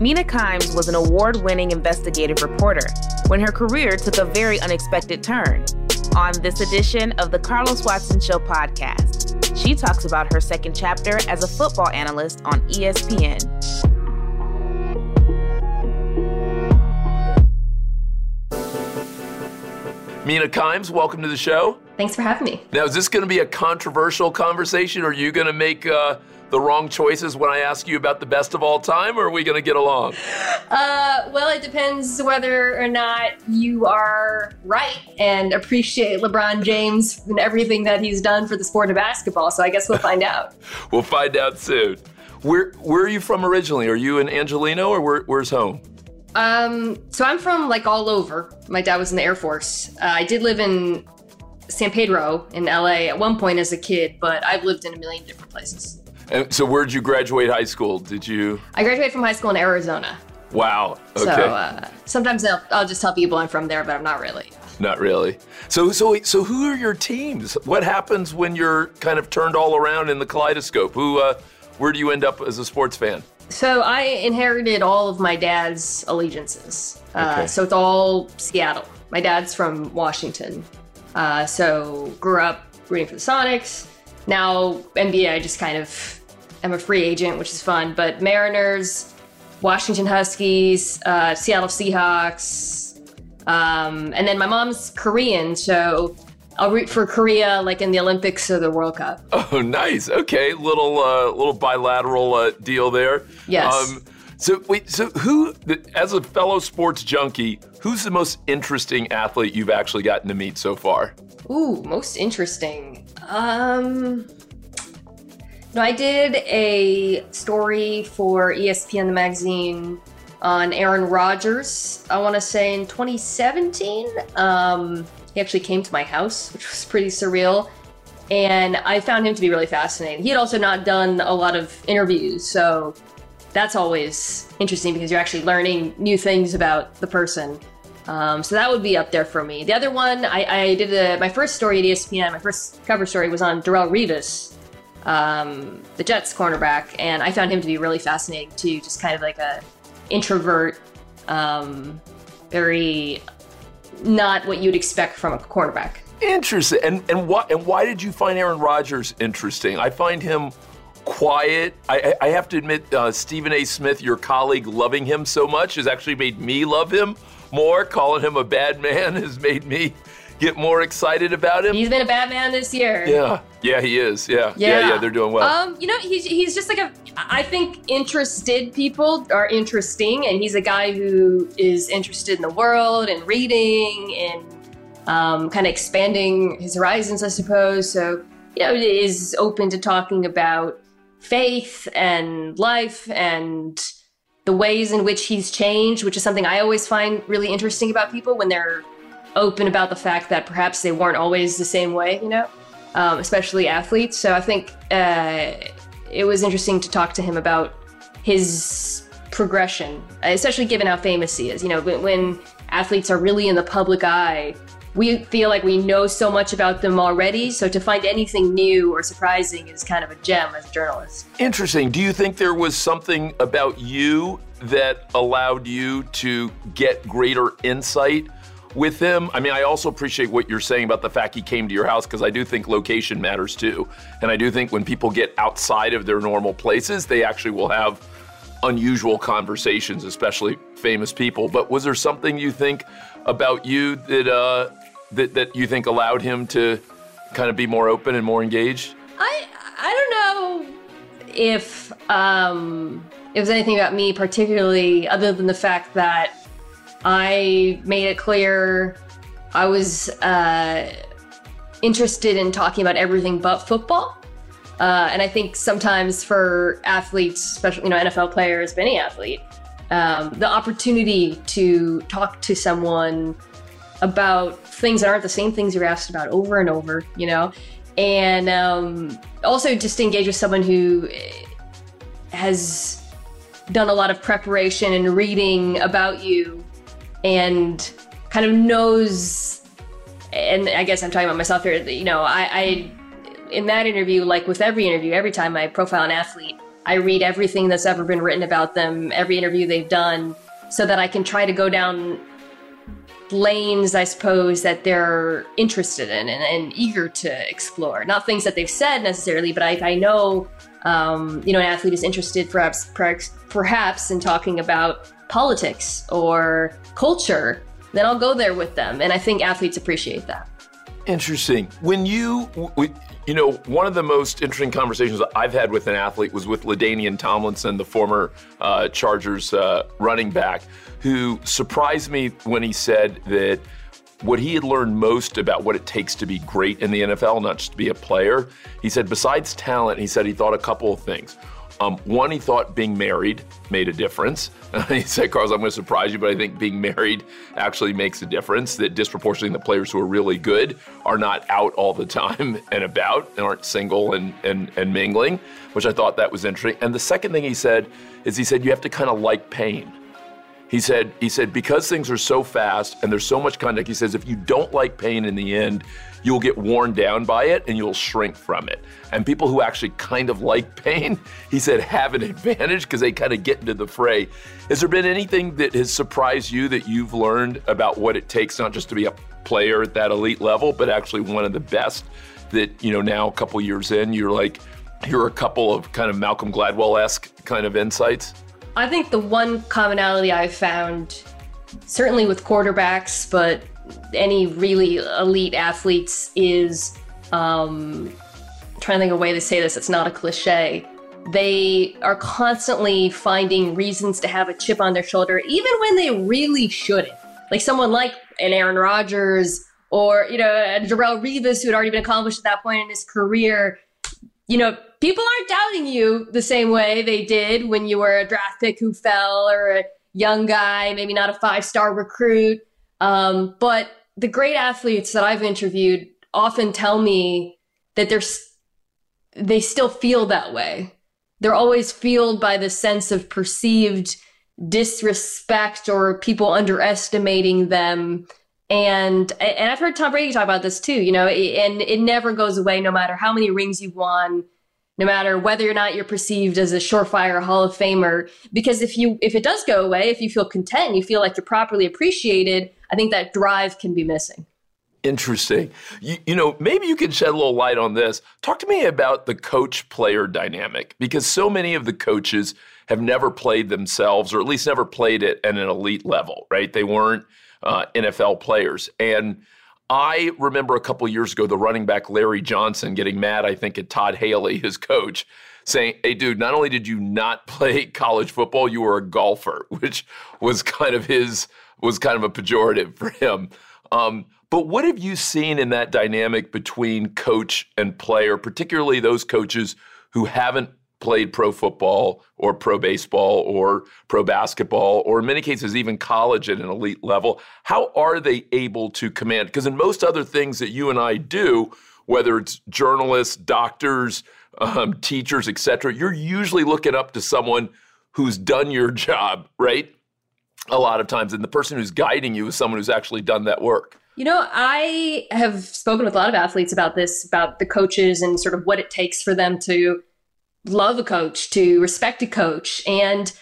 Mina Kimes was an award winning investigative reporter when her career took a very unexpected turn. On this edition of the Carlos Watson Show podcast, she talks about her second chapter as a football analyst on ESPN. Mina Kimes, welcome to the show. Thanks for having me. Now, is this going to be a controversial conversation? Are you going to make uh, the wrong choices when I ask you about the best of all time, or are we going to get along? Uh, well, it depends whether or not you are right and appreciate LeBron James and everything that he's done for the sport of basketball. So I guess we'll find out. we'll find out soon. Where Where are you from originally? Are you in Angeleno, or where, where's home? Um, so I'm from like all over. My dad was in the Air Force. Uh, I did live in San Pedro in LA at one point as a kid, but I've lived in a million different places. And so, where'd you graduate high school? Did you? I graduated from high school in Arizona. Wow. Okay. So uh, sometimes I'll, I'll just tell people I'm from there, but I'm not really. Not really. So, so, so, who are your teams? What happens when you're kind of turned all around in the kaleidoscope? Who, uh, where do you end up as a sports fan? So I inherited all of my dad's allegiances. Uh, Okay. so it's all Seattle. My dad's from Washington. Uh, so grew up rooting for the Sonics. Now NBA, I just kind of am a free agent, which is fun. But Mariners, Washington Huskies, uh, Seattle Seahawks, um, and then my mom's Korean, so I'll root for Korea like in the Olympics or the World Cup. Oh, nice. Okay, little uh, little bilateral uh, deal there. Yes. So wait, so who, as a fellow sports junkie, who's the most interesting athlete you've actually gotten to meet so far? Ooh, most interesting. Um, no, I did a story for ESPN the magazine on Aaron Rodgers. I want to say in 2017. Um, he actually came to my house, which was pretty surreal, and I found him to be really fascinating. He had also not done a lot of interviews, so that's always interesting because you're actually learning new things about the person. Um, so that would be up there for me. The other one, I, I did a, my first story at ESPN. My first cover story was on Darrelle Revis, um, the Jets cornerback, and I found him to be really fascinating too. Just kind of like a introvert, um, very not what you'd expect from a cornerback. Interesting. And and what and why did you find Aaron Rodgers interesting? I find him quiet. I, I have to admit, uh, Stephen A. Smith, your colleague, loving him so much has actually made me love him more. Calling him a bad man has made me get more excited about him. He's been a bad man this year. Yeah, yeah, he is. Yeah, yeah, yeah. they're doing well. Um, you know, he's he's just like a. I think interested people are interesting, and he's a guy who is interested in the world and reading and um, kind of expanding his horizons, I suppose. So you know, is open to talking about faith and life and the ways in which he's changed, which is something I always find really interesting about people when they're open about the fact that perhaps they weren't always the same way. You know. um, especially athletes. So I think uh, it was interesting to talk to him about his progression, especially given how famous he is. You know, when, when athletes are really in the public eye, we feel like we know so much about them already. So to find anything new or surprising is kind of a gem as a journalist. Interesting. Do you think there was something about you that allowed you to get greater insight with him? I mean, I also appreciate what you're saying about the fact he came to your house because I do think location matters too. And I do think when people get outside of their normal places, they actually will have unusual conversations, especially famous people. But was there something you think about you that uh, that that you think allowed him to kind of be more open and more engaged? I I don't know if um, it was anything about me particularly, other than the fact that I made it clear I was uh, interested in talking about everything but football. Uh, and I think sometimes for athletes, especially you know NFL players, any athlete, um, the opportunity to talk to someone about things that aren't the same things you're asked about over and over, you know, and um, also just engage with someone who has done a lot of preparation and reading about you and kind of knows and I guess I'm talking about myself here, you know, I, I in that interview, like with every interview, every time I profile an athlete, I read everything that's ever been written about them, every interview they've done, so that I can try to go down lanes, I suppose, that they're interested in and, and eager to explore. Not things that they've said necessarily, but I, I know, um, you know, an athlete is interested perhaps, perhaps in talking about politics or culture. Then I'll go there with them, and I think athletes appreciate that. Interesting. When you, you know, one of the most interesting conversations I've had with an athlete was with LaDainian Tomlinson, the former uh, Chargers uh, running back, who surprised me when he said that what he had learned most about what it takes to be great in the NFL, not just to be a player, he said, besides talent, he said he thought a couple of things. Um, one, he thought being married made a difference. he said, Carlos, I'm going to surprise you, but I think being married actually makes a difference. That disproportionately the players who are really good are not out all the time and about and aren't single and, and, and mingling, which I thought that was interesting. And the second thing he said is he said, you have to kind of like pain. He said, he said, because things are so fast and there's so much contact, he says, if you don't like pain in the end, you'll get worn down by it and you'll shrink from it. And people who actually kind of like pain, he said, have an advantage because they kind of get into the fray. Has there been anything that has surprised you that you've learned about what it takes not just to be a player at that elite level, but actually one of the best that, you know, now a couple years in, you're like, here are a couple of kind of Malcolm Gladwell esque kind of insights? I think the one commonality I've found, certainly with quarterbacks, but any really elite athletes, is um, trying to think of a way to say this. It's not a cliche. They are constantly finding reasons to have a chip on their shoulder, even when they really shouldn't. Like someone like an Aaron Rodgers or you know a Darrelle Revis, who had already been accomplished at that point in his career. You know, people aren't doubting you the same way they did when you were a draft pick who fell or a young guy, maybe not a five star recruit. Um, but the great athletes that I've interviewed often tell me that they're they still feel that way. They're always fueled by the sense of perceived disrespect or people underestimating them. And and I've heard Tom Brady talk about this too, you know, and it never goes away no matter how many rings you've won, no matter whether or not you're perceived as a surefire Hall of Famer. Because if you if it does go away, if you feel content, you feel like you're properly appreciated, I think that drive can be missing. Interesting. You, you, know, maybe you can shed a little light on this. Talk to me about the coach player dynamic because so many of the coaches have never played themselves, or at least never played it at an elite level, right? They weren't uh, NFL players. And I remember a couple years ago the running back Larry Johnson getting mad, I think, at Todd Haley, his coach, saying, Hey, dude, not only did you not play college football, you were a golfer, which was kind of his, was kind of a pejorative for him. Um, but what have you seen in that dynamic between coach and player, particularly those coaches who haven't played pro football or pro baseball or pro basketball or in many cases even college at an elite level how are they able to command because in most other things that you and i do whether it's journalists, doctors, um, teachers, etc., you're usually looking up to someone who's done your job, right? A lot of times, and the person who's guiding you is someone who's actually done that work. You know, I have spoken with a lot of athletes about this, about the coaches and sort of what it takes for them to love a coach, to respect a coach. And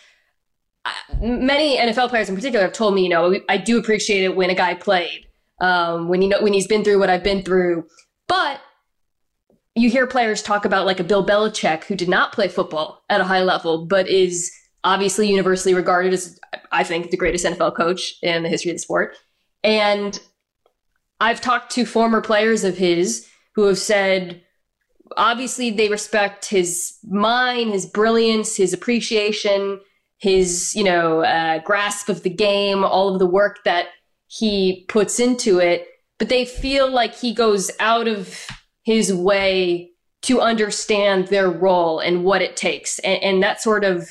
many NFL players in particular have told me, you know, I do appreciate it when a guy played, um, when you know when he's been through what I've been through. But you hear players talk about like a Bill Belichick who did not play football at a high level, but is obviously universally regarded as, I think, the greatest NFL coach in the history of the sport. And I've talked to former players of his who have said, obviously, they respect his mind, his brilliance, his appreciation, his, you know, uh, grasp of the game, all of the work that he puts into it. But they feel like he goes out of his way to understand their role and what it takes. And, and that sort of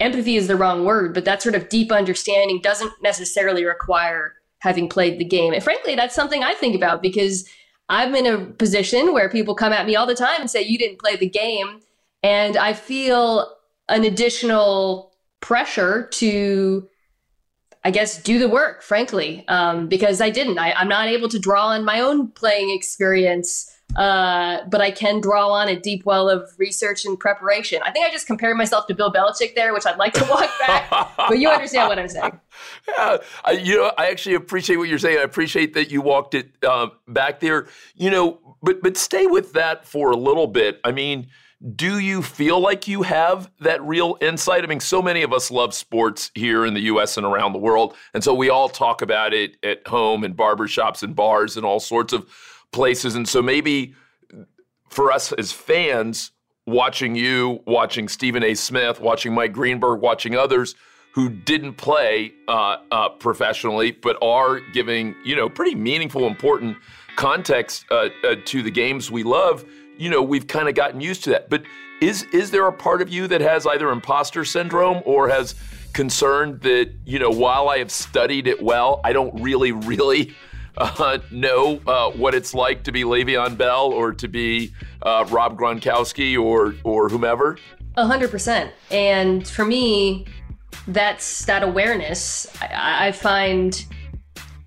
empathy is the wrong word, but that sort of deep understanding doesn't necessarily require having played the game. And frankly, that's something I think about because I'm in a position where people come at me all the time and say, You didn't play the game. And I feel an additional pressure to I guess, do the work, frankly, um, because I didn't. I, am not able to draw on my own playing experience, uh, but I can draw on a deep well of research and preparation. I think I just compared myself to Bill Belichick there, which I'd like to walk back, but you understand what I'm saying. Yeah, I, you know, I actually appreciate what you're saying. I appreciate that you walked it uh, back there. You know, but but stay with that for a little bit. I mean do you feel like you have that real insight? I mean, so many of us love sports here in the US and around the world. And so we all talk about it at home in barbershops and bars and all sorts of places. And so maybe for us as fans, watching you, watching Stephen A. Smith, watching Mike Greenberg, watching others who didn't play uh, uh, professionally but are giving, you know, pretty meaningful, important context uh, uh to the games we love you know, we've kind of gotten used to that. But is is there a part of you that has either imposter syndrome or has concerned that you know, while I have studied it well, I don't really, really uh, know uh, what it's like to be Le'Veon Bell or to be uh, Rob Gronkowski or or whomever? A hundred percent. And for me, that's that awareness. I, I find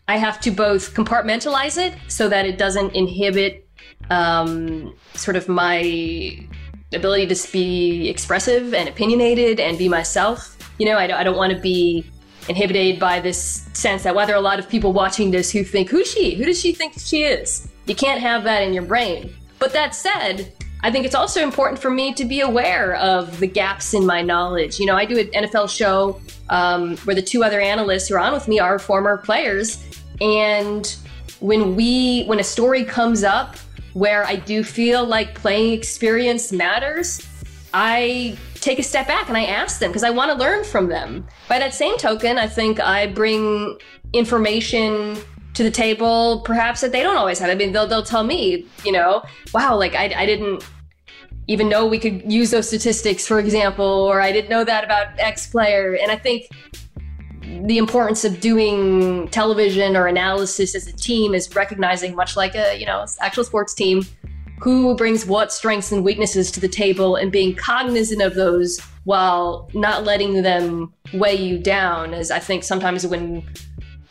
I have to both compartmentalize it so that it doesn't inhibit um, sort of my ability to be expressive and opinionated and be myself. You know, I don't, I don't want to be inhibited by this sense that whether a lot of people watching this who think, who's she? Who does she think she is? You can't have that in your brain. But that said, I think it's also important for me to be aware of the gaps in my knowledge. You know, I do an NFL show um, where the two other analysts who are on with me are former players. And when we, when a story comes up where I do feel like playing experience matters, I take a step back and I ask them because I want to learn from them. By that same token, I think I bring information to the table perhaps that they don't always have. I mean, they'll, they'll tell me, you know, wow, like I, I didn't even know we could use those statistics, for example, or I didn't know that about X player. And I think the importance of doing television or analysis as a team is recognizing much like a you know actual sports team who brings what strengths and weaknesses to the table and being cognizant of those while not letting them weigh you down as i think sometimes when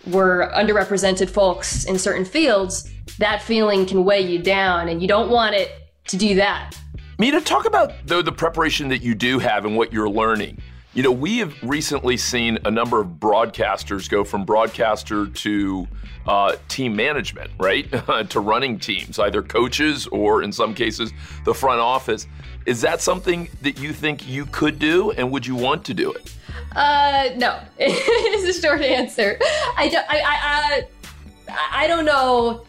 we're underrepresented folks in certain fields that feeling can weigh you down and you don't want it to do that. Mina talk about though the preparation that you do have and what you're learning you know, we have recently seen a number of broadcasters go from broadcaster to uh, team management, right? to running teams, either coaches or in some cases the front office. Is that something that you think you could do and would you want to do it? Uh, no, is a short answer. I don't, I, I, I, I don't know.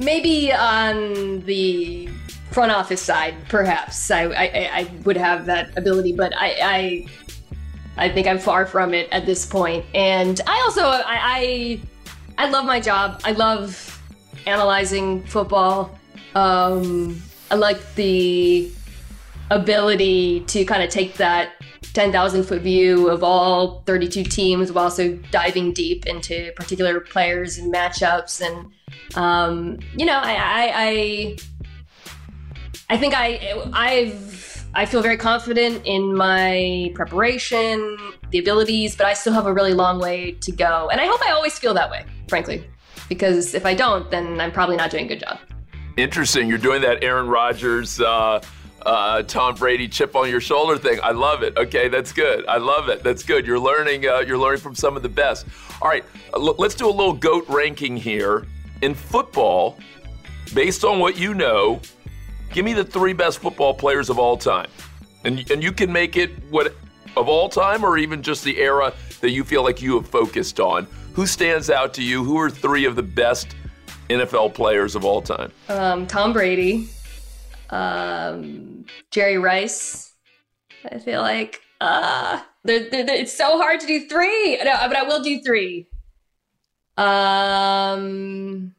Maybe on the front office side, perhaps I, I, I would have that ability, but I, I I think I'm far from it at this point. And I also I I, I love my job. I love analyzing football. Um, I like the ability to kind of take that 10,000 foot view of all 32 teams while also diving deep into particular players and matchups and Um, you know, I, I, I, I think I, I've, I feel very confident in my preparation, the abilities, but I still have a really long way to go. And I hope I always feel that way, frankly, because if I don't, then I'm probably not doing a good job. Interesting. You're doing that Aaron Rodgers, uh, uh, Tom Brady chip on your shoulder thing. I love it. Okay, that's good. I love it. That's good. You're learning. Uh, you're learning from some of the best. All right, let's do a little goat ranking here in football. Based on what you know, give me the three best football players of all time, and and you can make it what of all time or even just the era that you feel like you have focused on. Who stands out to you? Who are three of the best NFL players of all time? Um, Tom Brady, um, Jerry Rice. I feel like uh, they're, they're, they're, it's so hard to do three. No, but I will do three. Um,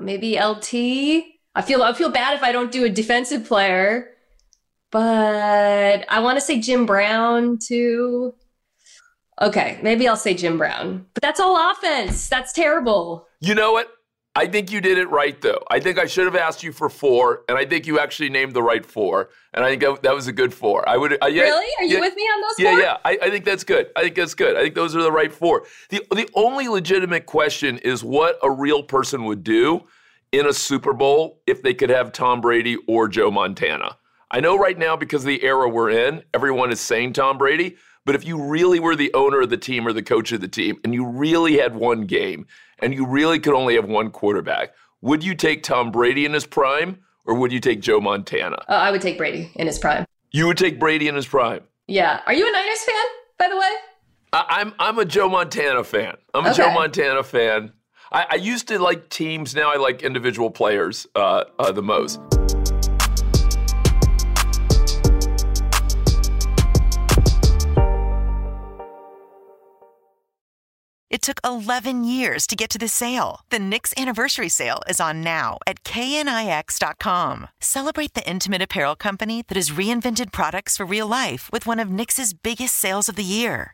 maybe LT. I feel I feel bad if I don't do a defensive player, but I want to say Jim Brown too. Okay, maybe I'll say Jim Brown, but that's all offense. That's terrible. You know what? I think you did it right, though. I think I should have asked you for four, and I think you actually named the right four, and I think that was a good four. I would. Uh, yeah, really? Are you yeah, with me on those? Yeah, four? yeah. I, I, think that's good. I think that's good. I think those are the right four. the The only legitimate question is what a real person would do in a Super Bowl if they could have Tom Brady or Joe Montana. I know right now because of the era we're in, everyone is saying Tom Brady. But if you really were the owner of the team or the coach of the team, and you really had one game, and you really could only have one quarterback, would you take Tom Brady in his prime or would you take Joe Montana? Uh, I would take Brady in his prime. You would take Brady in his prime. Yeah. Are you a Niners fan, by the way? I, am I'm, I'm a Joe Montana fan. I'm a okay. Joe Montana fan. I, I, used to like teams. Now I like individual players uh, uh, the most. It took 11 years to get to this sale. The Knix anniversary sale is on now at knix.com. Celebrate the intimate apparel company that has reinvented products for real life with one of Knix's biggest sales of the year.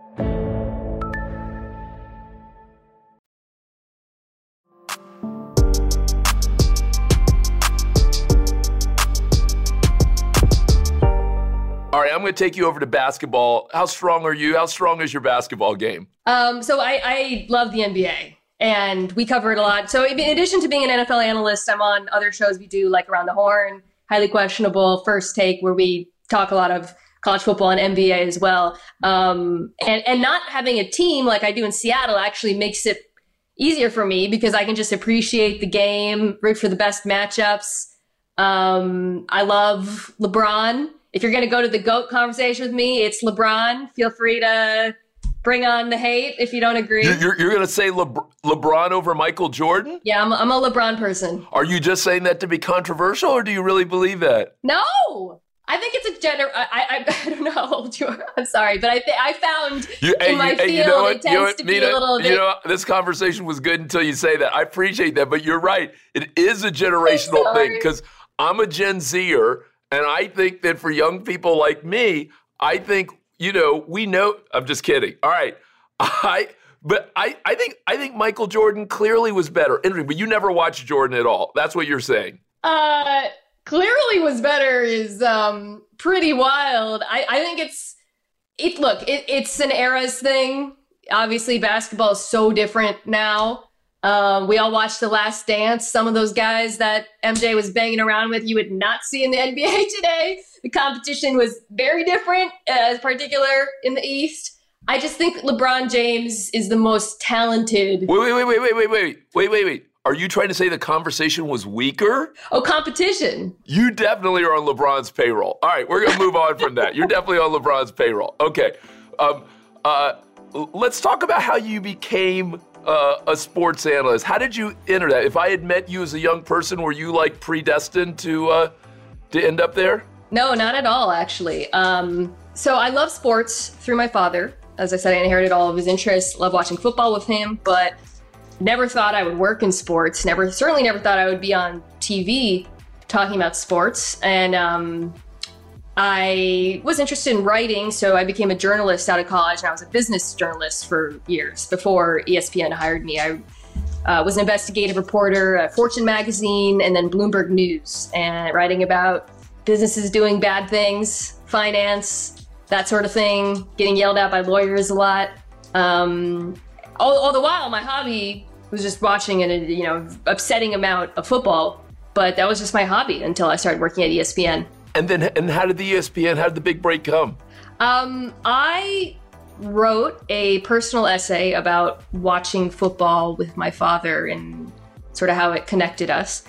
To take you over to basketball. How strong are you? How strong is your basketball game? Um, so I, I love the NBA and we cover it a lot. So in addition to being an NFL analyst, I'm on other shows we do like Around the Horn, Highly Questionable, First Take, where we talk a lot of college football and NBA as well. Um, and and not having a team like I do in Seattle actually makes it easier for me because I can just appreciate the game, root for the best matchups. Um, I love LeBron. If you're going to go to the GOAT conversation with me, it's LeBron. Feel free to bring on the hate if you don't agree. You're, you're, you're going to say Le- LeBron over Michael Jordan? Yeah, I'm, I'm a LeBron person. Are you just saying that to be controversial or do you really believe that? No. I think it's a general. I, I, I don't know how old you are. I'm sorry, but I th- I found you, in my you, field you know it tends you know to be Nina, a little bit. You know, this conversation was good until you say that. I appreciate that, but you're right. It is a generational thing because I'm a Gen Zer, and I think that for young people like me, I think you know we know. I'm just kidding. All right, I. But I, I think I think Michael Jordan clearly was better. But you never watched Jordan at all. That's what you're saying. Uh, clearly was better is um pretty wild. I, I think it's it look, it, it's an eras thing. Obviously basketball is so different now. Um, we all watched The Last Dance. Some of those guys that MJ was banging around with, you would not see in the NBA today. The competition was very different, uh, particular in the East. I just think LeBron James is the most talented. Wait, wait, wait, wait, wait, wait, wait, wait, wait, wait. Are you trying to say the conversation was weaker? Oh, competition. You definitely are on LeBron's payroll. All right, we're going to move on from that. You're definitely on LeBron's payroll. Okay. Um, uh, let's talk about how you became uh, a sports analyst. How did you enter that? If I had met you as a young person, were you like predestined to uh, to end up there? No, not at all, actually. Um, so I love sports through my father. As I said, I inherited all of his interests. Love watching football with him, but never thought I would work in sports. Never, certainly never thought I would be on TV talking about sports. And um, I was interested in writing, so I became a journalist out of college, and I was a business journalist for years before ESPN hired me. I uh, was an investigative reporter at Fortune magazine and then Bloomberg News, and writing about businesses doing bad things, finance, that sort of thing, getting yelled at by lawyers a lot. Um, all, all the while, my hobby was just watching an you know upsetting amount of football, but that was just my hobby until I started working at ESPN. And then, and how did the ESPN? How did the big break come? Um, I wrote a personal essay about watching football with my father and sort of how it connected us.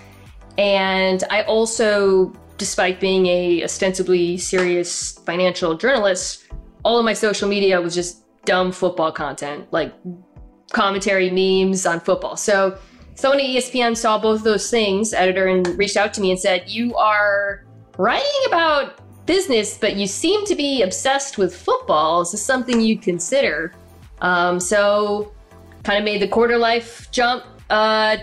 And I also, despite being a ostensibly serious financial journalist, all of my social media was just dumb football content, like commentary memes on football. So someone at ESPN saw both those things, editor, and reached out to me and said, You are writing about business, but you seem to be obsessed with football. Is this something you'd consider? Um, so kind of made the quarter life jump, uh,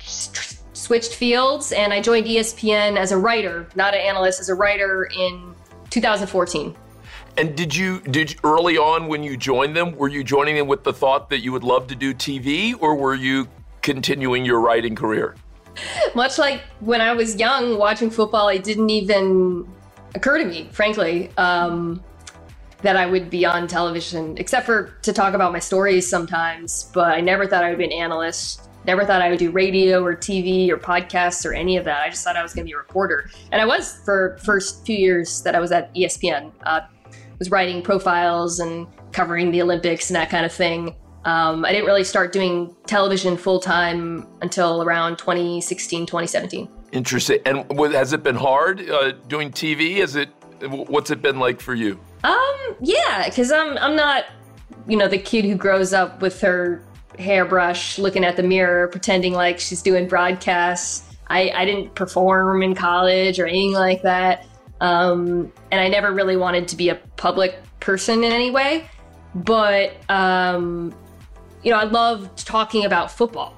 switched fields, and I joined ESPN as a writer, not an analyst, as a writer in 2014. And did you did you, early on when you joined them, were you joining them with the thought that you would love to do TV, or were you continuing your writing career? Much like when I was young watching football, it didn't even occur to me, frankly, um, that I would be on television, except for to talk about my stories sometimes. But I never thought I would be an analyst. Never thought I would do radio or TV or podcasts or any of that. I just thought I was going to be a reporter, and I was for first few years that I was at ESPN. Uh, was writing profiles and covering the Olympics and that kind of thing. Um, I didn't really start doing television full time until around 2016, 2017. Interesting. And has it been hard uh, doing TV? Is it? What's it been like for you? Um, yeah, because I'm I'm not, you know, the kid who grows up with her hairbrush, looking at the mirror, pretending like she's doing broadcasts. I, I didn't perform in college or anything like that. Um, and I never really wanted to be a public person in any way. But, um, you know, I love talking about football.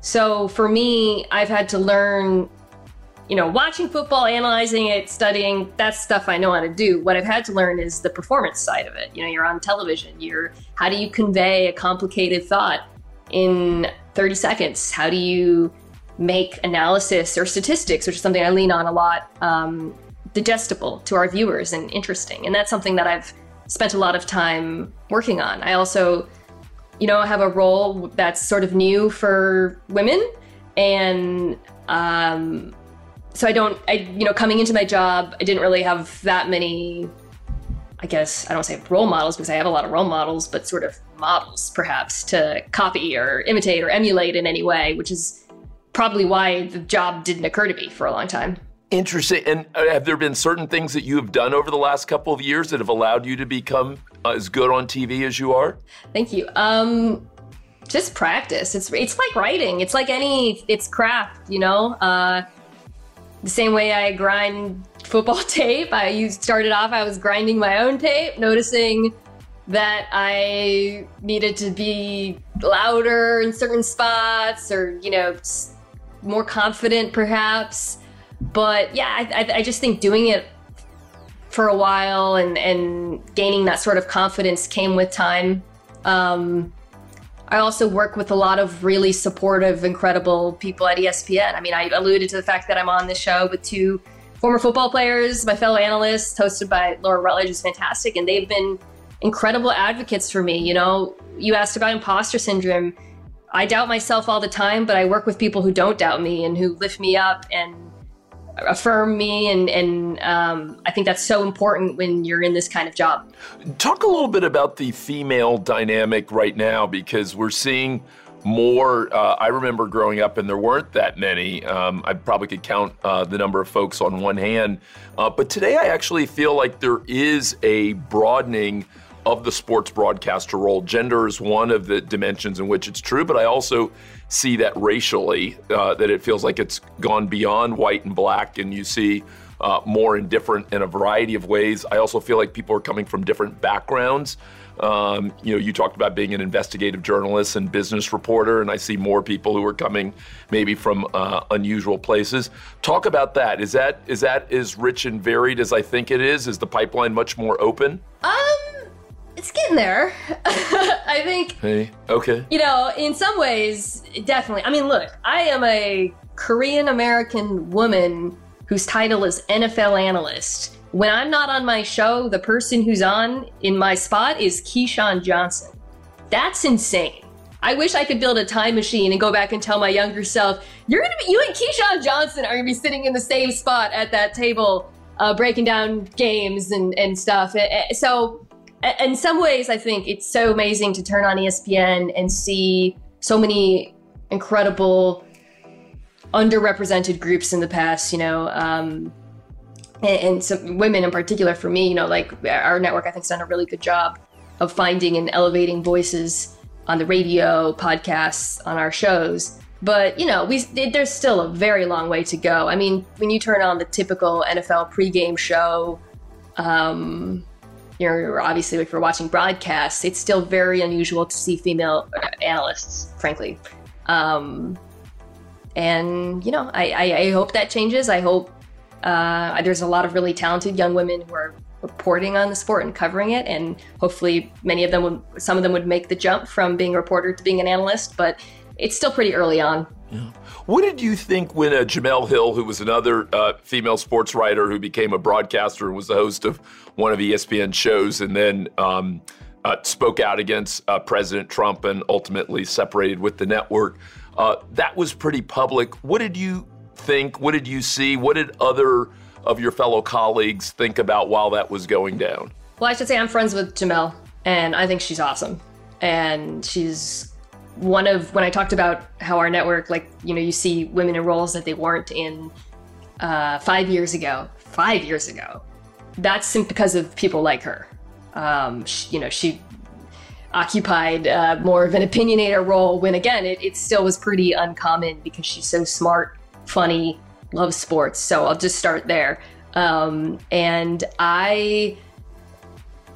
So for me, I've had to learn, you know, watching football, analyzing it, studying, that's stuff I know how to do. What I've had to learn is the performance side of it. You know, you're on television, you're, how do you convey a complicated thought in 30 seconds? How do you make analysis or statistics, which is something I lean on a lot, um, digestible to our viewers and interesting. And that's something that I've spent a lot of time working on. I also, you know, I have a role that's sort of new for women. And um, so I don't, I, you know, coming into my job, I didn't really have that many, I guess, I don't say role models because I have a lot of role models, but sort of models perhaps to copy or imitate or emulate in any way, which is probably why the job didn't occur to me for a long time. Interesting. And uh, have there been certain things that you have done over the last couple of years that have allowed you to become as good on TV as you are? Thank you. Um, just practice. It's it's like writing. It's like any. It's craft. You know. Uh, the same way I grind football tape. I used started off. I was grinding my own tape, noticing that I needed to be louder in certain spots, or you know, more confident perhaps but yeah, I, I just think doing it for a while and, and gaining that sort of confidence came with time. Um, I also work with a lot of really supportive, incredible people at ESPN. I mean, I alluded to the fact that I'm on this show with two former football players, my fellow analysts, hosted by Laura Rutledge, is fantastic, and they've been incredible advocates for me. You know, you asked about imposter syndrome. I doubt myself all the time, but I work with people who don't doubt me and who lift me up and affirm me and and um, I think that's so important when you're in this kind of job. Talk a little bit about the female dynamic right now because we're seeing more. Uh, I remember growing up and there weren't that many. Um, I probably could count uh, the number of folks on one hand, uh, but today I actually feel like there is a broadening of the sports broadcaster role. Gender is one of the dimensions in which it's true, but I also see that racially, uh, that it feels like it's gone beyond white and black, and you see uh, more in different in a variety of ways. I also feel like people are coming from different backgrounds. Um, you know, you talked about being an investigative journalist and business reporter, and I see more people who are coming maybe from uh, unusual places. Talk about that. Is that is that as rich and varied as I think it is? Is the pipeline much more open? Um, it's getting there. I think. Hey, okay. You know, in some ways, definitely. I mean, look, I am a Korean American woman whose title is NFL analyst. When I'm not on my show, the person who's on in my spot is Keyshawn Johnson. That's insane. I wish I could build a time machine and go back and tell my younger self, you're gonna be, you and Keyshawn Johnson are gonna be sitting in the same spot at that table, uh, breaking down games and, and stuff. So in some ways, I think it's so amazing to turn on ESPN and see so many incredible underrepresented groups in the past, you know, um, and, and some women in particular for me, you know, like our network, I think, has done a really good job of finding and elevating voices on the radio, podcasts, on our shows. But you know, we there's still a very long way to go. I mean, when you turn on the typical NFL pregame show, um, you're obviously if you're watching broadcasts, it's still very unusual to see female analysts, frankly. Um, and you know, I, I, I, hope that changes. I hope uh, there's a lot of really talented young women who are reporting on the sport and covering it, and hopefully many of them would, some of them would make the jump from being a reporter to being an analyst. But it's still pretty early on. Yeah. What did you think when uh, Jemele Hill, who was another uh, female sports writer who became a broadcaster and was the host of one of ESPN shows, and then um, uh, spoke out against uh, President Trump and ultimately separated with the network? Uh, that was pretty public. What did you think? What did you see? What did other of your fellow colleagues think about while that was going down? Well, I should say I'm friends with Jemele, and I think she's awesome. And she's one of when I talked about how our network, like you know, you see women in roles that they weren't in uh, five years ago. Five years ago, that's because of people like her. Um, she, you know, she occupied uh, more of an opinionator role when again it, it still was pretty uncommon because she's so smart, funny, loves sports. So I'll just start there. Um, and I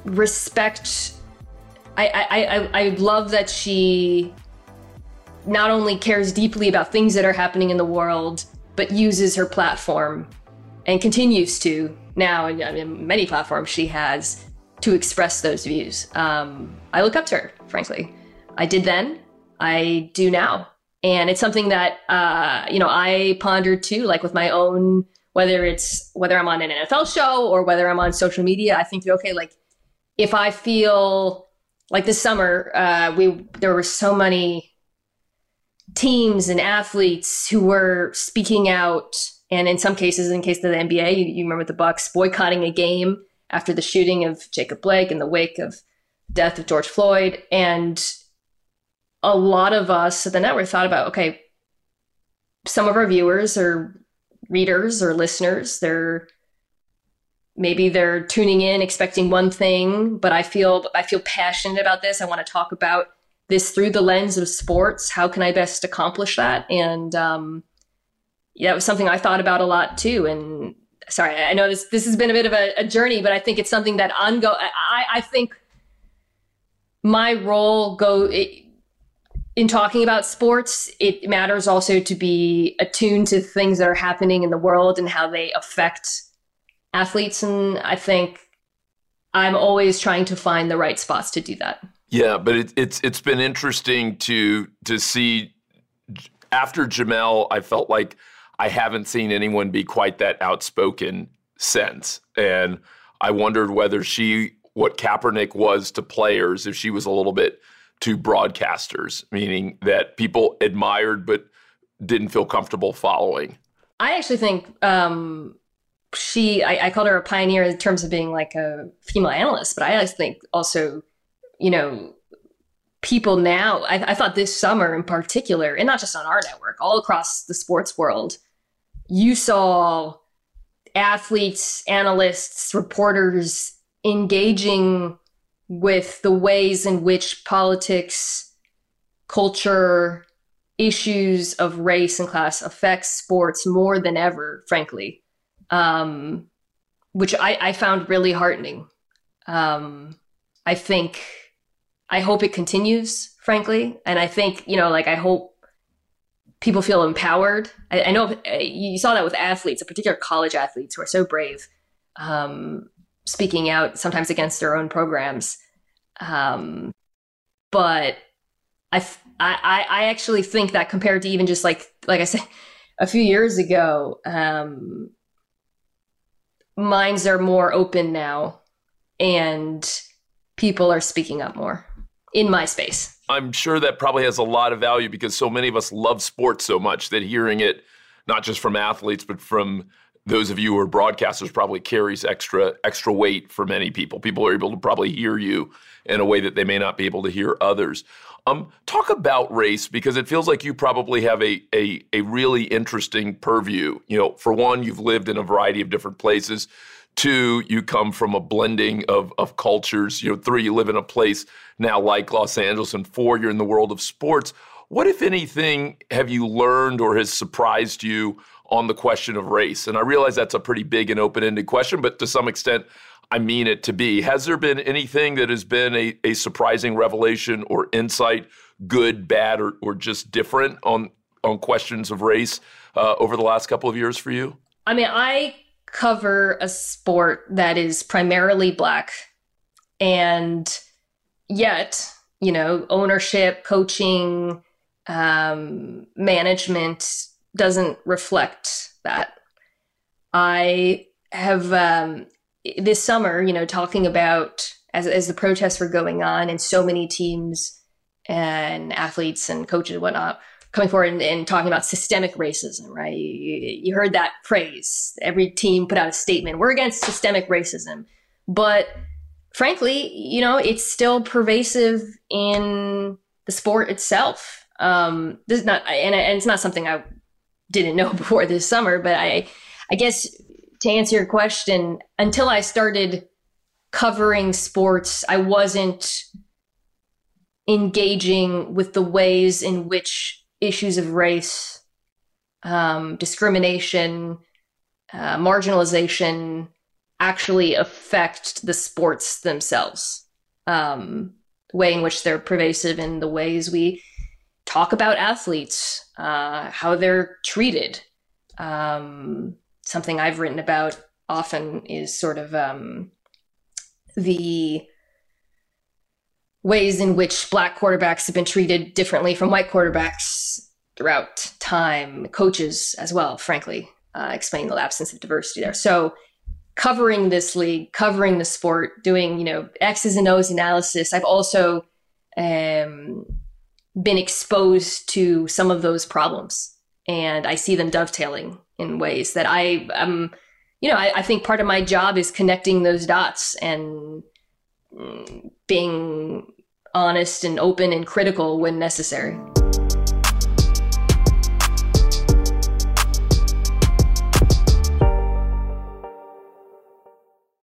respect. I, I, I, I love that she not only cares deeply about things that are happening in the world, but uses her platform and continues to now, and I mean, many platforms she has to express those views. Um, I look up to her, frankly. I did then, I do now. And it's something that, uh, you know, I pondered too, like with my own whether it's whether I'm on an NFL show or whether I'm on social media. I think okay, like if I feel like this summer, uh, we there were so many teams and athletes who were speaking out, and in some cases, in case of the NBA, you, you remember the Bucks boycotting a game after the shooting of Jacob Blake in the wake of death of George Floyd, and a lot of us at the network thought about okay, some of our viewers or readers or listeners, they're maybe they're tuning in expecting one thing, but I feel I feel passionate about this. I want to talk about this through the lens of sports. How can I best accomplish that? And um, yeah, it was something I thought about a lot too. And sorry, I know this this has been a bit of a, a journey, but I think it's something that ongo. I I think my role go. It, in talking about sports, it matters also to be attuned to things that are happening in the world and how they affect athletes. And I think I'm always trying to find the right spots to do that. Yeah, but it, it's it's been interesting to to see after Jemele, I felt like I haven't seen anyone be quite that outspoken since, and I wondered whether she, what Kaepernick was to players, if she was a little bit to broadcasters, meaning that people admired but didn't feel comfortable following. I actually think um, she, I, I called her a pioneer in terms of being like a female analyst, but I think also you know, people now, I, I thought this summer in particular, and not just on our network, all across the sports world, you saw athletes, analysts, reporters engaging with the ways in which politics, culture, issues of race and class affects sports more than ever, frankly, um, which I, I, found really heartening. Um, I think I hope it continues, frankly. And I think, you know, like I hope people feel empowered. I, I know uh, you saw that with athletes, in particular college athletes who are so brave, um, speaking out sometimes against their own programs. Um, but I, I, I actually think that compared to even just like, like I said, a few years ago, um, minds are more open now and people are speaking up more in my space. I'm sure that probably has a lot of value because so many of us love sports so much that hearing it, not just from athletes, but from those of you who are broadcasters probably carries extra extra weight for many people. People are able to probably hear you in a way that they may not be able to hear others. Um, talk about race because it feels like you probably have a, a a really interesting purview. You know, for one, you've lived in a variety of different places. Two, you come from a blending of, of cultures. You know, three, you live in a place now like Los Angeles. And four, you're in the world of sports. What, if anything, have you learned or has surprised you on the question of race? And I realize that's a pretty big and open ended question, but to some extent, I mean it to be. Has there been anything that has been a, a surprising revelation or insight, good, bad, or, or just different on, on questions of race uh, over the last couple of years for you? I mean, I cover a sport that is primarily black and yet you know ownership coaching um, management doesn't reflect that. I have um, this summer you know talking about as, as the protests were going on and so many teams and athletes and coaches and whatnot coming forward and, and, talking about systemic racism, right? You, you, heard that phrase. Every team put out a statement. We're against systemic racism. But frankly, you know, it's still pervasive in the sport itself. Um, this is not, and, and it's not something I didn't know before this summer, but I, I guess to answer your question, until I started covering sports, I wasn't engaging with the ways in which issues of race, um, discrimination, uh, marginalization actually affect the sports themselves. Um, the way in which they're pervasive in the ways we talk about athletes, uh, how they're treated. Um, something I've written about often is sort of um, the ways in which black quarterbacks have been treated differently from white quarterbacks throughout time, coaches as well, frankly. uh, explaining the absence of diversity there. So covering this league, covering the sport, doing you know X's and O's analysis. I've also um, been exposed to some of those problems, and I see them dovetailing in ways that I am. You know, I, I think part of my job is connecting those dots and being honest and open and critical when necessary.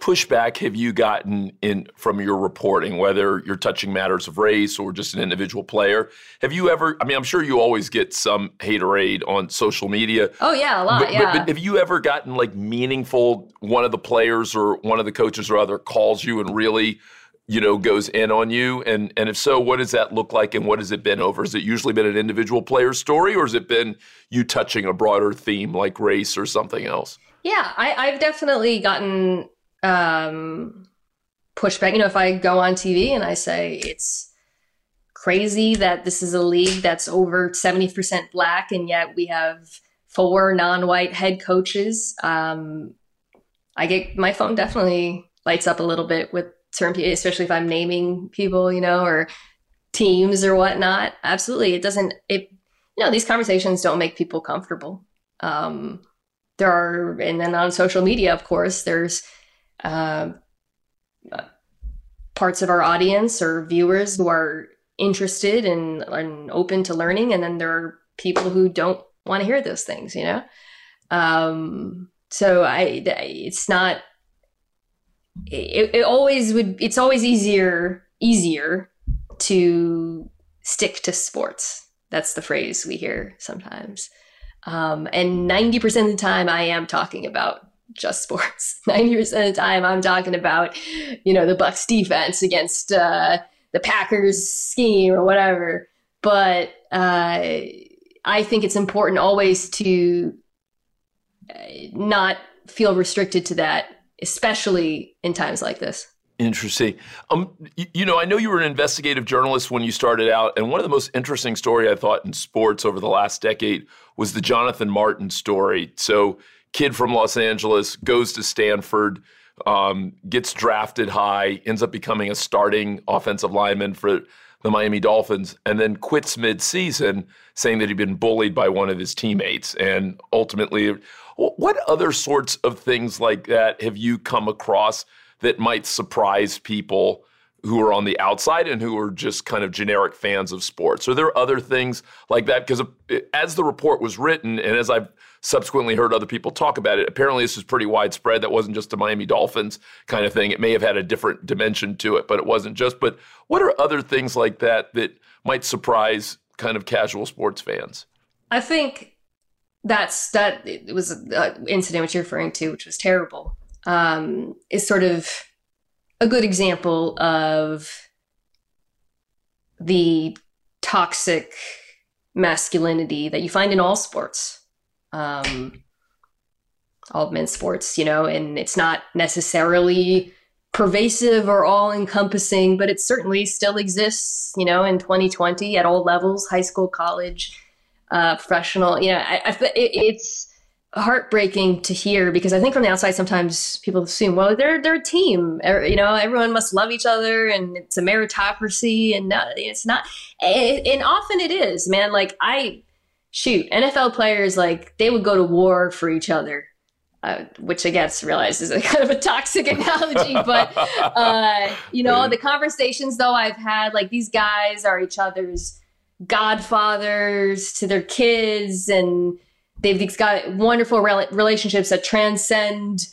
Pushback have you gotten in from your reporting, whether you're touching matters of race or just an individual player? Have you ever? I mean, I'm sure you always get some haterade on social media. Oh yeah, a lot. But, yeah. but, but have you ever gotten like meaningful? One of the players or one of the coaches or other calls you and really, you know, goes in on you. And and if so, what does that look like? And what has it been over? Has it usually been an individual player's story, or has it been you touching a broader theme like race or something else? Yeah, I, I've definitely gotten um, pushback. You know, if I go on TV and I say it's crazy that this is a league that's over 70% black and yet we have four non-white head coaches, um, I get my phone definitely lights up a little bit with certain people, especially if I'm naming people, you know, or teams or whatnot. Absolutely, it doesn't. It you know these conversations don't make people comfortable. Um, there are, and then on social media, of course, there's uh, parts of our audience or viewers who are interested and, and open to learning, and then there are people who don't want to hear those things. You know, um, so I, it's not. It, it always would. It's always easier easier to stick to sports. That's the phrase we hear sometimes. Um, and 90% of the time, I am talking about just sports. 90% of the time, I'm talking about, you know, the Bucs defense against uh, the Packers scheme or whatever. But uh, I think it's important always to uh, not feel restricted to that, especially in times like this. Interesting. Um, you, know, I know you were an investigative journalist when you started out, and one of the most interesting story I thought in sports over the last decade was the Jonathan Martin story. So, kid from Los Angeles goes to Stanford, um, gets drafted high, ends up becoming a starting offensive lineman for the Miami Dolphins, and then quits mid-season, saying that he'd been bullied by one of his teammates, and ultimately, what other sorts of things like that have you come across? that might surprise people who are on the outside and who are just kind of generic fans of sports? Are there other things like that? Because as the report was written, and as I've subsequently heard other people talk about it, apparently this was pretty widespread. That wasn't just a Miami Dolphins kind of thing. It may have had a different dimension to it, but it wasn't just. But what are other things like that that might surprise kind of casual sports fans? I think that's that it was an incident which you're referring to, which was terrible um, is sort of a good example of the toxic masculinity that you find in all sports, um, all men's sports, you know, and it's not necessarily pervasive or all encompassing, but it certainly still exists, you know, in 2020 at all levels high school, college, uh, professional. You know, I, I, it, it's heartbreaking to hear because I think from the outside sometimes people assume, well, they're they're a team. You know, everyone must love each other, and it's a meritocracy, and it's not. And often it is, man. Like I shoot NFL players, like they would go to war for each other. Uh, which I guess realize is a kind of a toxic analogy, but uh, you know the conversations though I've had, like these guys are each other's godfathers to their kids, and they've got wonderful relationships that transcend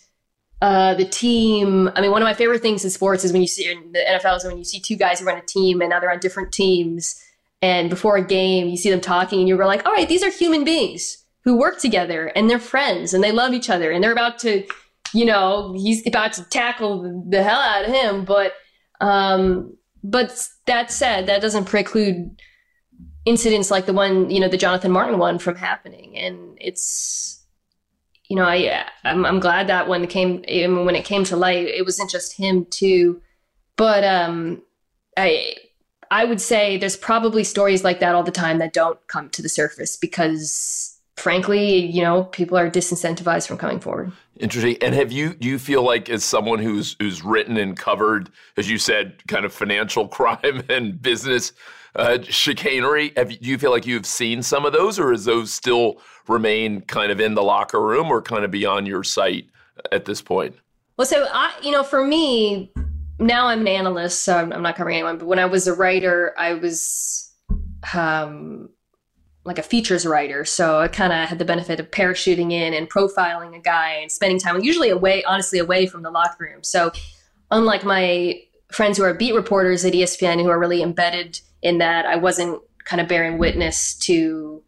uh, the team. I mean, one of my favorite things in sports is when you see in the NFL is when you see two guys who run a team and now they're on different teams. And before a game, you see them talking and you're like, all right, these are human beings who work together and they're friends and they love each other and they're about to, you know, he's about to tackle the hell out of him. But, um, but that said, that doesn't preclude incidents like the one, you know, the Jonathan Martin one from happening. And it's, you know, I, I'm, I'm glad that when it came, when it came to light, it wasn't just him too. But, um, I, I would say there's probably stories like that all the time that don't come to the surface because frankly, you know, people are disincentivized from coming forward. Interesting. And have you do you feel like as someone who's who's written and covered, as you said, kind of financial crime and business uh, chicanery. Have, do you feel like you've seen some of those, or is those still remain kind of in the locker room or kind of beyond your sight at this point? Well, so I, you know, for me, now I'm an analyst, so I'm, I'm not covering anyone. But when I was a writer, I was um, like a features writer, so I kind of had the benefit of parachuting in and profiling a guy and spending time, usually away, honestly, away from the locker room. So, unlike my friends who are beat reporters at ESPN who are really embedded in that I wasn't kind of bearing witness to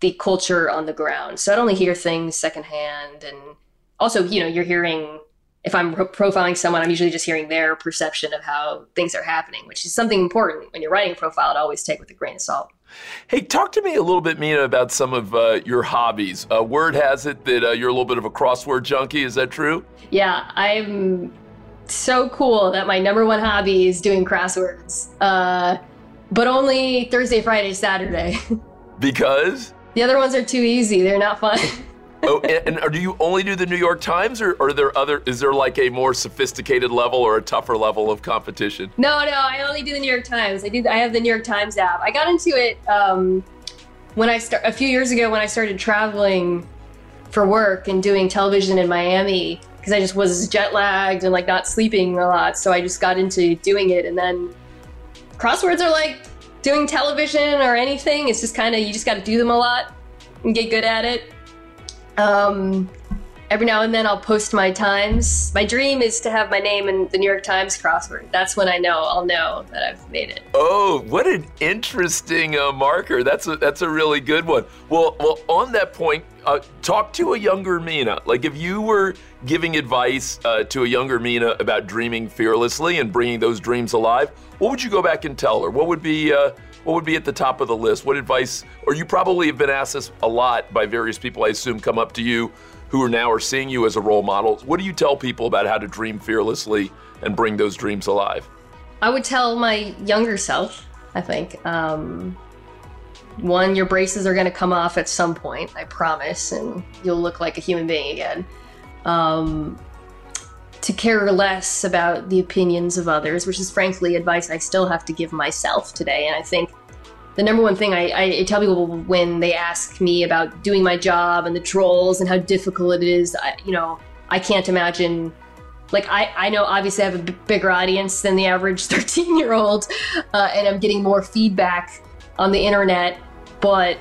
the culture on the ground. So I'd only hear things secondhand. And also, you know, you're hearing, if I'm profiling someone, I'm usually just hearing their perception of how things are happening, which is something important when you're writing a profile to always take with a grain of salt. Hey, talk to me a little bit, Mina, about some of uh, your hobbies. Uh, word has it that uh, you're a little bit of a crossword junkie. Is that true? Yeah, I'm so cool that my number one hobby is doing crosswords. Uh, but only Thursday, Friday, Saturday. because? The other ones are too easy. They're not fun. oh, and, and, do you only do the New York Times, or, are there other? Is there like a more sophisticated level or a tougher level of competition? No, no, I only do the New York Times. I do. I have the New York Times app. I got into it um, when I start a few years ago when I started traveling for work and doing television in Miami because I just was jet lagged and like not sleeping a lot. So I just got into doing it, and then crosswords are like doing television or anything. It's just kind of, you just got to do them a lot and get good at it. Um, every now and then I'll post my times. My dream is to have my name in the New York Times crossword. That's when I know I'll know that I've made it. Oh, what an interesting uh, marker. That's a that's a really good one. Well, well, on that point, uh, talk to a younger Mina. Like if you were giving advice uh, to a younger Mina about dreaming fearlessly and bringing those dreams alive, what would you go back and tell her? What would be uh, what would be at the top of the list? What advice? Or you probably have been asked this a lot by various people, I assume, come up to you who are now are seeing you as a role model. What do you tell people about how to dream fearlessly and bring those dreams alive? I would tell my younger self, I think. Um, one, your braces are going to come off at some point, I promise, and you'll look like a human being again. Um, to care less about the opinions of others, which is frankly advice I still have to give myself today. And I think the number one thing I, I, tell people when they ask me about doing my job and the trolls and how difficult it is, I, you know, I can't imagine. Like I, I know obviously I have a b- bigger audience than the average 13 year old, uh, and I'm getting more feedback on the internet, but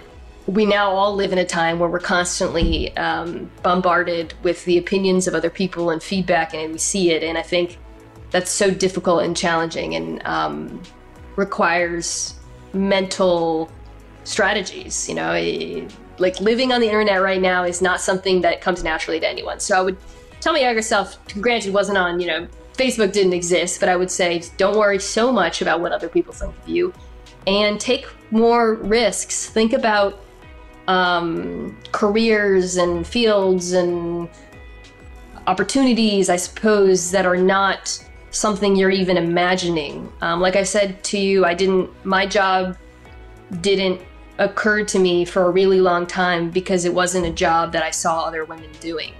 we now all live in a time where we're constantly um, bombarded with the opinions of other people and feedback, and we see it. And I think that's so difficult and challenging and um, requires mental strategies. You know, like living on the internet right now is not something that comes naturally to anyone. So I would tell my younger self, granted, wasn't on, you know, Facebook didn't exist, but I would say don't worry so much about what other people think of you and take more risks. Think about um, careers and fields and opportunities, I suppose, that are not something you're even imagining. Um, like I said to you, I didn't, my job didn't occur to me for a really long time because it wasn't a job that I saw other women doing.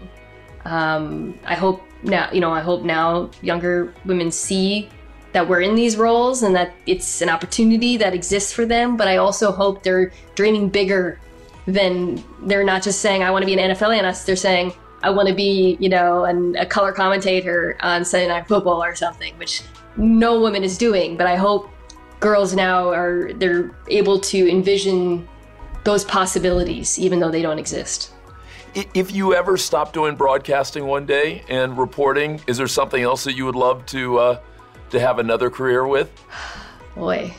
Um, I hope now, you know, I hope now younger women see that we're in these roles and that it's an opportunity that exists for them. But I also hope they're dreaming bigger than they're not just saying, I want to be an NFL analyst. They're saying, I want to be, you know, an, a color commentator on Sunday Night Football or something, which no woman is doing. But I hope girls now are they're able to envision those possibilities, even though they don't exist. If you ever stop doing broadcasting one day and reporting, is there something else that you would love to uh, to have another career with? Boy,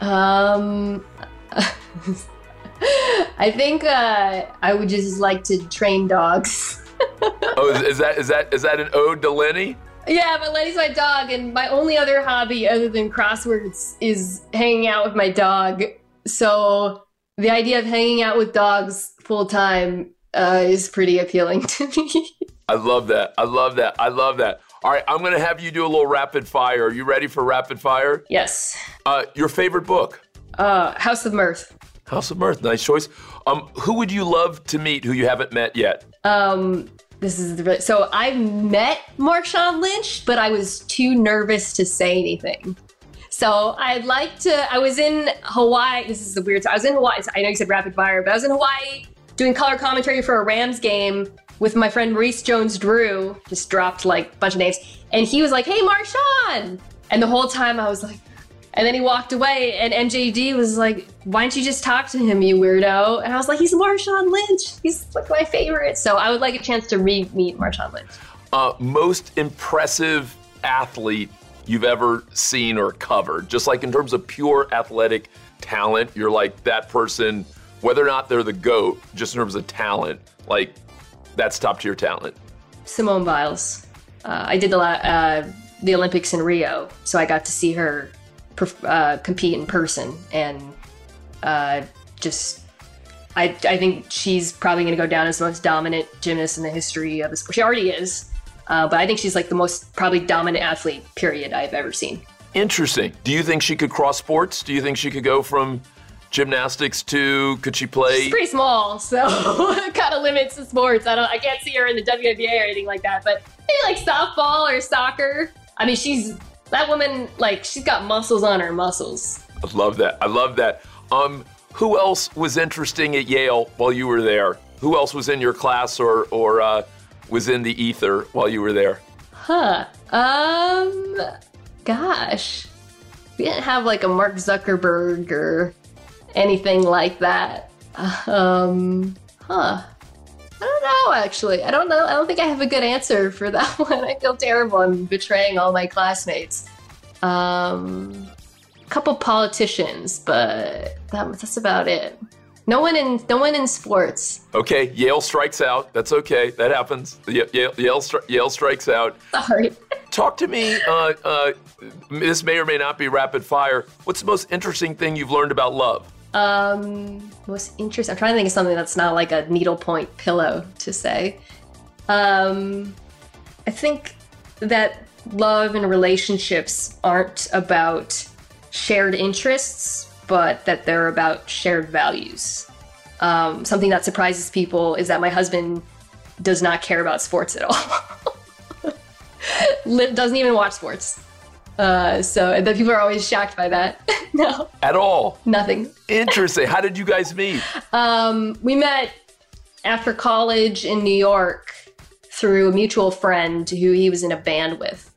um. I think uh, I would just like to train dogs. oh, is, is, that is that is that an ode to Lenny? Yeah, but Lenny's my dog, and my only other hobby other than crosswords is hanging out with my dog. So the idea of hanging out with dogs full time uh, is pretty appealing to me. I love that. I love that. I love that. All right, I'm going to have you do a little rapid fire. Are you ready for rapid fire? Yes. Uh, your favorite book? Uh, House of Mirth. House of Mirth, nice choice. Um, who would you love to meet who you haven't met yet? Um, this is the, so I met Marshawn Lynch, but I was too nervous to say anything. So I'd like to. I was in Hawaii. This is the weird. I was in Hawaii. I know you said rapid fire, but I was in Hawaii doing color commentary for a Rams game with my friend Maurice Jones-Drew. Just dropped like a bunch of names, and he was like, "Hey, Marshawn," and the whole time I was like, and then he walked away, and MJD was like, "Why don't you just talk to him, you weirdo?" And I was like, "He's Marshawn Lynch. He's like my favorite." So I would like a chance to re-meet Marshawn Lynch. Uh, most impressive athlete you've ever seen or covered, just like in terms of pure athletic talent, you're like that person, whether or not they're the goat, just in terms of talent, like that's top tier talent. Simone Biles. Uh, I did the uh, the Olympics in Rio, so I got to see her uh, compete in person, and uh, just I I think she's probably going to go down as the most dominant gymnast in the history of the sport. She already is, uh, but I think she's like the most probably dominant athlete period I've ever seen. Interesting. Do you think she could cross sports? Do you think she could go from gymnastics to could she play? She's pretty small, so it kind of limits the sports. I don't I can't see her in the WNBA or anything like that, but maybe like softball or soccer. I mean, she's that woman, like, she's got muscles on her muscles. I love that. I love that. Um, who else was interesting at Yale while you were there? Who else was in your class or or uh, was in the ether while you were there? Huh. Um. Gosh, we didn't have like a Mark Zuckerberg or anything like that. Um. Huh. I don't know, actually. I don't know. I don't think I have a good answer for that one. I feel terrible. I'm betraying all my classmates. Um, a couple politicians, but that, that's about it. No one in no one in sports. Okay, Yale strikes out. That's okay. That happens. Yale, Yale, Yale, stri- Yale strikes out. Sorry. Talk to me. Uh, uh, this may or may not be rapid fire. What's the most interesting thing you've learned about love? Um, most interesting. I'm trying to think of something that's not like a needlepoint pillow to say. Um, I think that love and relationships aren't about shared interests, but that they're about shared values. Um, something that surprises people is that my husband does not care about sports at all. doesn't even watch sports. Uh, so the people are always shocked by that. no. At all? Nothing. Interesting. How did you guys meet? Um, we met after college in New York through a mutual friend who he was in a band with.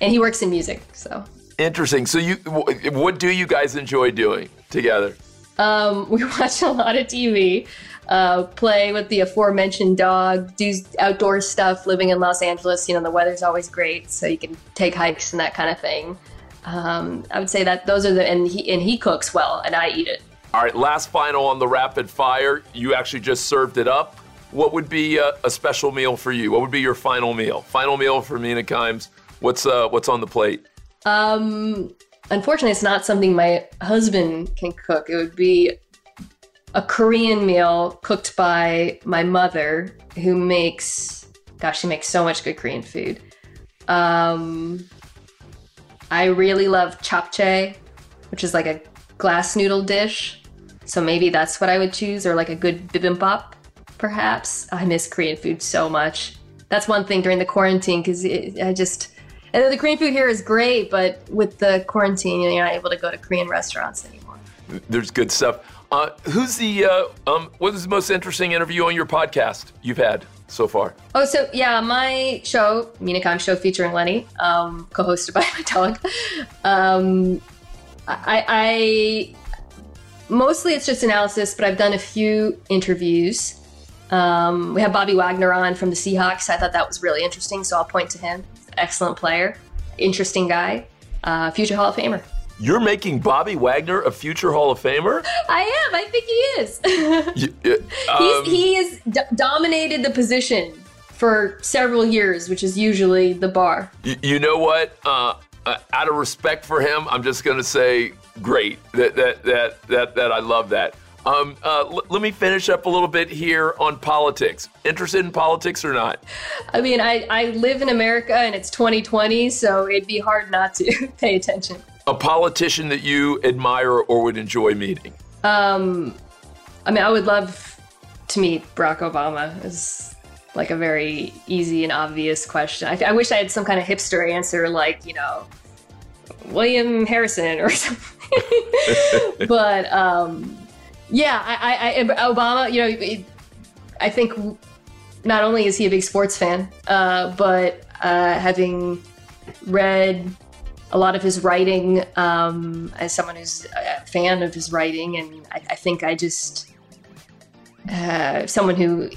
And he works in music, so. Interesting. So you what do you guys enjoy doing together? Um, we watch a lot of TV uh, play with the aforementioned dog, do outdoor stuff. Living in Los Angeles, you know, the weather's always great, so you can take hikes and that kind of thing. Um, I would say that those are the and he and he cooks well, and I eat it. All right, last final on the rapid fire. You actually just served it up. What would be a, a special meal for you? What would be your final meal? Final meal for Mina Kimes. What's uh, what's on the plate? Um, unfortunately, it's not something my husband can cook. It would be a Korean meal cooked by my mother, who makes, gosh, she makes so much good Korean food. Um, I really love japchae, which is like a glass noodle dish. So maybe that's what I would choose, or like a good bibimbap, perhaps. I miss Korean food so much. That's one thing during the quarantine because I just. And the Korean food here is great, but with the quarantine, you're not able to go to Korean restaurants anymore. There's good stuff. Uh, who's the uh, um, what was the most interesting interview on your podcast you've had so far? Oh, so yeah, my show, Kimes Show, featuring Lenny, um, co-hosted by my dog. Um, I, I mostly it's just analysis, but I've done a few interviews. Um, we have Bobby Wagner on from the Seahawks. I thought that was really interesting, so I'll point to him. Excellent player, interesting guy, uh, future Hall of Famer. You're making Bobby Wagner a future Hall of Famer? I am. I think he is. you, um, he has d- dominated the position for several years, which is usually the bar. You, you know what? Uh, uh, out of respect for him, I'm just going to say great. That that that that that I love that. Um, uh, l- let me finish up a little bit here on politics. Interested in politics or not? I mean, I, I live in America and it's 2020, so it'd be hard not to pay attention a politician that you admire or would enjoy meeting? Um, I mean, I would love to meet Barack Obama. Is like a very easy and obvious question. I, I, wish I had some kind of hipster answer, like you know, William Harrison or something. but um, yeah, I, I, Obama. You know, I think not only is he a big sports fan, uh, but uh, having read a lot of his writing um, as someone who's a fan of his writing, and I, I think I just uh, someone who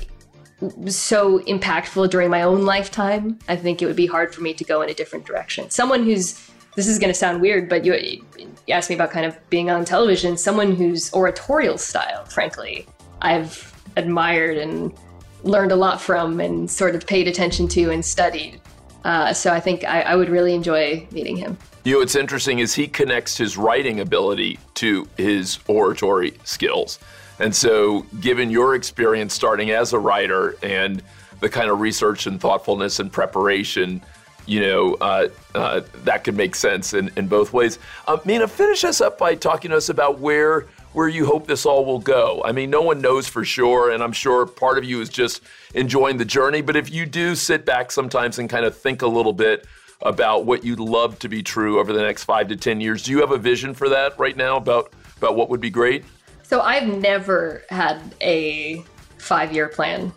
was so impactful during my own lifetime. I think it would be hard for me to go in a different direction. Someone who's this is going to sound weird, but you, you asked me about kind of being on television. Someone whose oratorial style, frankly, I've admired and learned a lot from, and sort of paid attention to and studied. Uh, so I think I, I, would really enjoy meeting him. You know, what's interesting is he connects his writing ability to his oratory skills. And so, given your experience starting as a writer and the kind of research and thoughtfulness and preparation, you know, uh, uh, that could make sense in, in both ways. Uh, Mina, finish us up by talking to us about where where you hope this all will go. I mean, no one knows for sure, and I'm sure part of you is just enjoying the journey. But if you do sit back sometimes and kind of think a little bit about what you'd love to be true over the next five to 10 years, do you have a vision for that right now about, about what would be great? So I've never had a five year plan.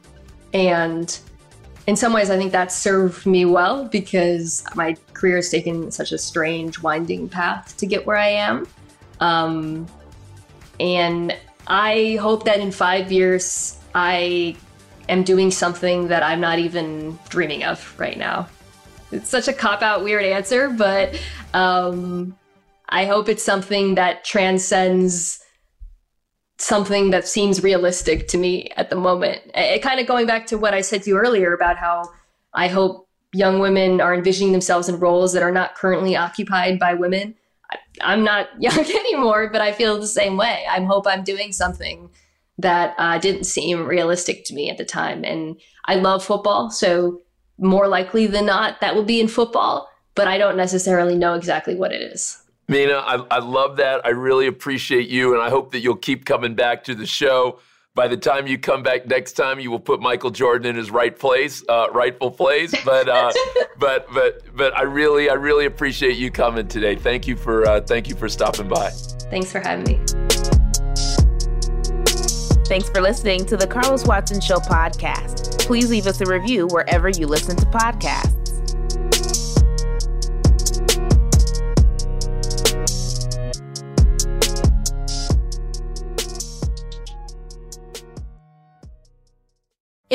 And in some ways, I think that served me well because my career has taken such a strange, winding path to get where I am. Um, and I hope that in five years, I am doing something that I'm not even dreaming of right now. It's such a cop out, weird answer, but um, I hope it's something that transcends something that seems realistic to me at the moment. It, kind of going back to what I said to you earlier about how I hope young women are envisioning themselves in roles that are not currently occupied by women. I, am not young anymore, but I feel the same way. I hope I'm doing something that uh, didn't seem realistic to me at the time. And I love football, so more likely than not, that will be in football, but I don't necessarily know exactly what it is. Mina, I, I love that. I really appreciate you, and I hope that you'll keep coming back to the show. By the time you come back next time, you will put Michael Jordan in his right place, uh, rightful place. But uh, but but but I really I really appreciate you coming today. Thank you for uh, thank you for stopping by. Thanks for having me. Thanks for listening to the Carlos Watson Show podcast. Please leave us a review wherever you listen to podcasts.